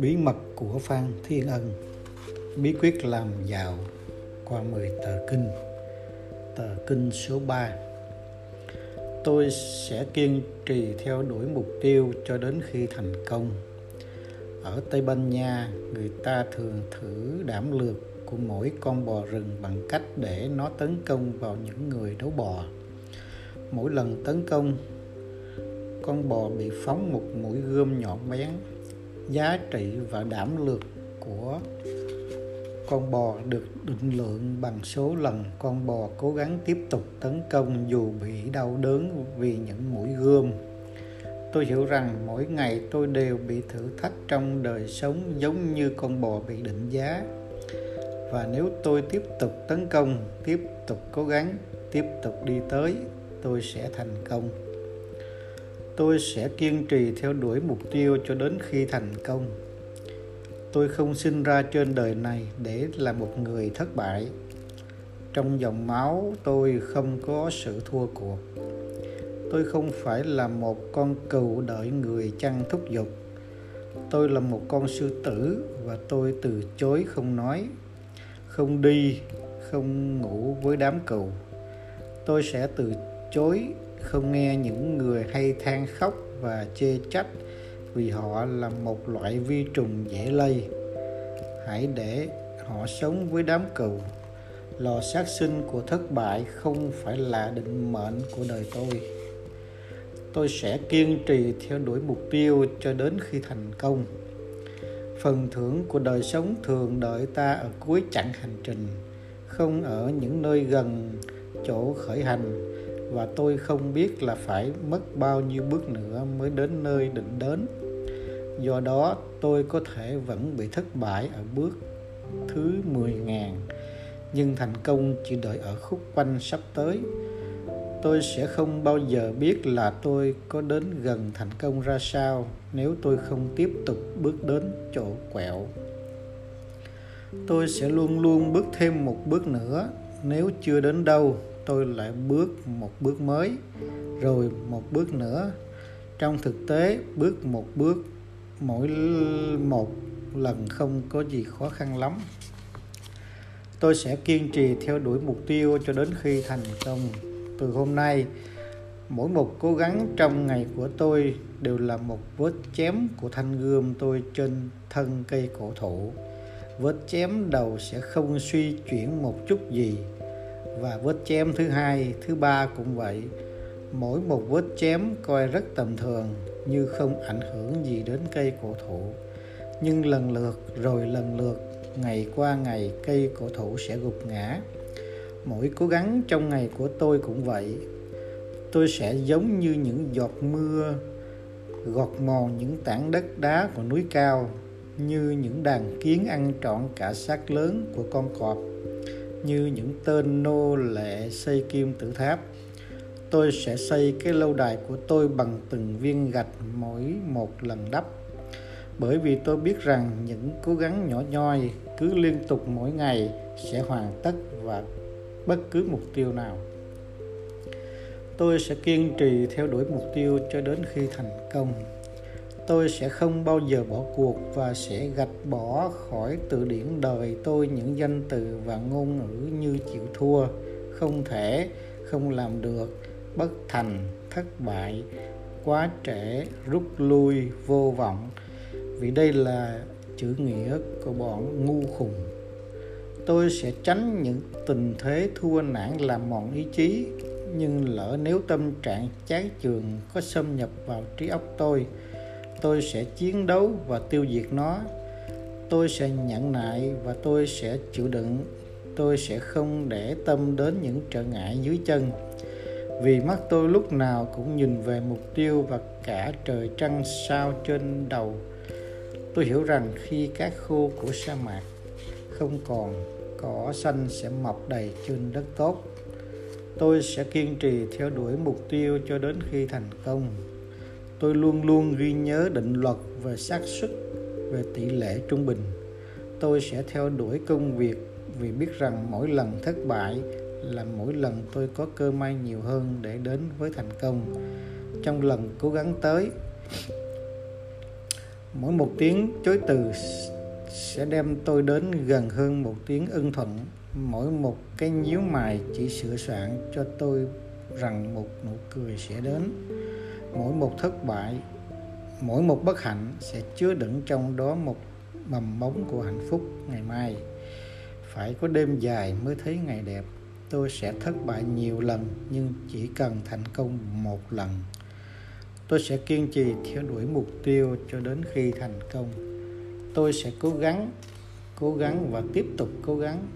Bí mật của Phan Thiên Ân Bí quyết làm giàu qua 10 tờ kinh. Tờ kinh số 3 Tôi sẽ kiên trì theo đuổi mục tiêu cho đến khi thành công. Ở Tây Ban Nha, người ta thường thử đảm lược của mỗi con bò rừng bằng cách để nó tấn công vào những người đấu bò mỗi lần tấn công, con bò bị phóng một mũi gươm nhọn bén, giá trị và đảm lược của con bò được định lượng bằng số lần con bò cố gắng tiếp tục tấn công dù bị đau đớn vì những mũi gươm. Tôi hiểu rằng mỗi ngày tôi đều bị thử thách trong đời sống giống như con bò bị định giá. Và nếu tôi tiếp tục tấn công, tiếp tục cố gắng, tiếp tục đi tới tôi sẽ thành công. Tôi sẽ kiên trì theo đuổi mục tiêu cho đến khi thành công. Tôi không sinh ra trên đời này để là một người thất bại. Trong dòng máu, tôi không có sự thua cuộc. Tôi không phải là một con cừu đợi người chăn thúc giục. Tôi là một con sư tử và tôi từ chối không nói, không đi, không ngủ với đám cừu. Tôi sẽ từ chối, không nghe những người hay than khóc và chê trách vì họ là một loại vi trùng dễ lây. Hãy để họ sống với đám cừu. Lò sát sinh của thất bại không phải là định mệnh của đời tôi. Tôi sẽ kiên trì theo đuổi mục tiêu cho đến khi thành công. Phần thưởng của đời sống thường đợi ta ở cuối chặng hành trình, không ở những nơi gần chỗ khởi hành và tôi không biết là phải mất bao nhiêu bước nữa mới đến nơi định đến. Do đó, tôi có thể vẫn bị thất bại ở bước thứ 10.000 nhưng thành công chỉ đợi ở khúc quanh sắp tới. Tôi sẽ không bao giờ biết là tôi có đến gần thành công ra sao nếu tôi không tiếp tục bước đến chỗ quẹo. Tôi sẽ luôn luôn bước thêm một bước nữa nếu chưa đến đâu tôi lại bước một bước mới, rồi một bước nữa. Trong thực tế, bước một bước, mỗi một lần không có gì khó khăn lắm. Tôi sẽ kiên trì theo đuổi mục tiêu cho đến khi thành công. Từ hôm nay, mỗi một cố gắng trong ngày của tôi đều là một vết chém của thanh gươm tôi trên thân cây cổ thụ. Vết chém đầu sẽ không suy chuyển một chút gì và vết chém thứ hai, thứ ba cũng vậy. Mỗi một vết chém coi rất tầm thường, như không ảnh hưởng gì đến cây cổ thụ. Nhưng lần lượt, rồi lần lượt, ngày qua ngày, cây cổ thụ sẽ gục ngã. Mỗi cố gắng trong ngày của tôi cũng vậy. Tôi sẽ giống như những giọt mưa, gọt mòn những tảng đất đá của núi cao, như những đàn kiến ăn trọn cả xác lớn của con cọp như những tên nô lệ xây kim tự tháp. Tôi sẽ xây cái lâu đài của tôi bằng từng viên gạch mỗi một lần đắp. Bởi vì tôi biết rằng những cố gắng nhỏ nhoi cứ liên tục mỗi ngày sẽ hoàn tất và bất cứ mục tiêu nào. Tôi sẽ kiên trì theo đuổi mục tiêu cho đến khi thành công tôi sẽ không bao giờ bỏ cuộc và sẽ gạch bỏ khỏi từ điển đời tôi những danh từ và ngôn ngữ như chịu thua, không thể, không làm được, bất thành, thất bại, quá trễ, rút lui, vô vọng. Vì đây là chữ nghĩa của bọn ngu khùng. Tôi sẽ tránh những tình thế thua nản làm mòn ý chí, nhưng lỡ nếu tâm trạng chán chường có xâm nhập vào trí óc tôi tôi sẽ chiến đấu và tiêu diệt nó. Tôi sẽ nhẫn nại và tôi sẽ chịu đựng. Tôi sẽ không để tâm đến những trở ngại dưới chân. Vì mắt tôi lúc nào cũng nhìn về mục tiêu và cả trời trăng sao trên đầu. Tôi hiểu rằng khi cát khô của sa mạc không còn, cỏ xanh sẽ mọc đầy trên đất tốt tôi sẽ kiên trì theo đuổi mục tiêu cho đến khi thành công tôi luôn luôn ghi nhớ định luật về xác suất, về tỷ lệ trung bình. Tôi sẽ theo đuổi công việc vì biết rằng mỗi lần thất bại là mỗi lần tôi có cơ may nhiều hơn để đến với thành công. Trong lần cố gắng tới, mỗi một tiếng chối từ sẽ đem tôi đến gần hơn một tiếng ưng thuận. Mỗi một cái nhíu mày chỉ sửa soạn cho tôi rằng một nụ cười sẽ đến mỗi một thất bại, mỗi một bất hạnh sẽ chứa đựng trong đó một mầm mống của hạnh phúc ngày mai. Phải có đêm dài mới thấy ngày đẹp. Tôi sẽ thất bại nhiều lần, nhưng chỉ cần thành công một lần. Tôi sẽ kiên trì theo đuổi mục tiêu cho đến khi thành công. Tôi sẽ cố gắng cố gắng và tiếp tục cố gắng.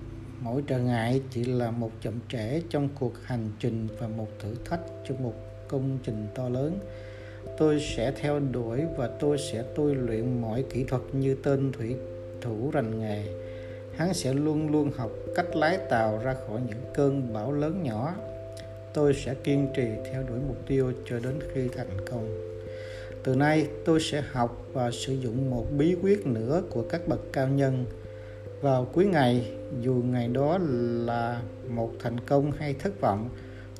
Mỗi trở ngại chỉ là một chậm trễ trong cuộc hành trình và một thử thách cho một công trình to lớn. Tôi sẽ theo đuổi và tôi sẽ tôi luyện mọi kỹ thuật như tên thủy thủ rành nghề. Hắn sẽ luôn luôn học cách lái tàu ra khỏi những cơn bão lớn nhỏ. Tôi sẽ kiên trì theo đuổi mục tiêu cho đến khi thành công. Từ nay, tôi sẽ học và sử dụng một bí quyết nữa của các bậc cao nhân. Vào cuối ngày, dù ngày đó là một thành công hay thất vọng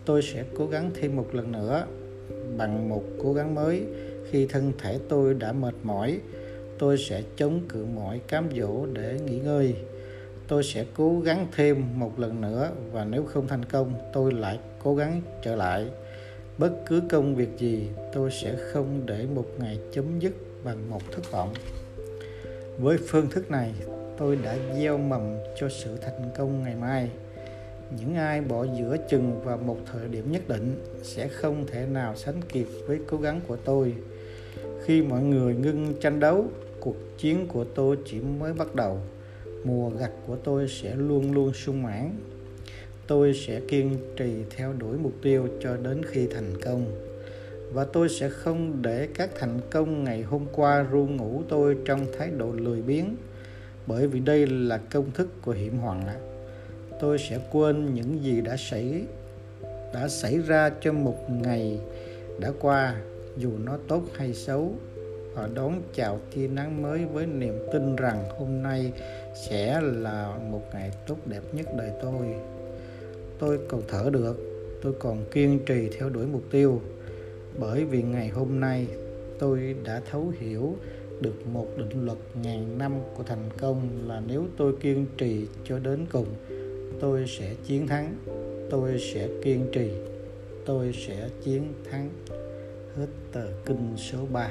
tôi sẽ cố gắng thêm một lần nữa bằng một cố gắng mới. Khi thân thể tôi đã mệt mỏi, tôi sẽ chống cự mọi cám dỗ để nghỉ ngơi. Tôi sẽ cố gắng thêm một lần nữa và nếu không thành công, tôi lại cố gắng trở lại. Bất cứ công việc gì, tôi sẽ không để một ngày chấm dứt bằng một thất vọng. Với phương thức này, tôi đã gieo mầm cho sự thành công ngày mai những ai bỏ giữa chừng vào một thời điểm nhất định sẽ không thể nào sánh kịp với cố gắng của tôi. Khi mọi người ngưng tranh đấu, cuộc chiến của tôi chỉ mới bắt đầu. Mùa gặt của tôi sẽ luôn luôn sung mãn. Tôi sẽ kiên trì theo đuổi mục tiêu cho đến khi thành công. Và tôi sẽ không để các thành công ngày hôm qua ru ngủ tôi trong thái độ lười biếng, bởi vì đây là công thức của hiểm họa tôi sẽ quên những gì đã xảy đã xảy ra trong một ngày đã qua, dù nó tốt hay xấu. Và đón chào tia nắng mới với niềm tin rằng hôm nay sẽ là một ngày tốt đẹp nhất đời tôi. Tôi còn thở được, tôi còn kiên trì theo đuổi mục tiêu. Bởi vì ngày hôm nay tôi đã thấu hiểu được một định luật ngàn năm của thành công là nếu tôi kiên trì cho đến cùng tôi sẽ chiến thắng. Tôi sẽ kiên trì. Tôi sẽ chiến thắng. Hết tờ kinh số 3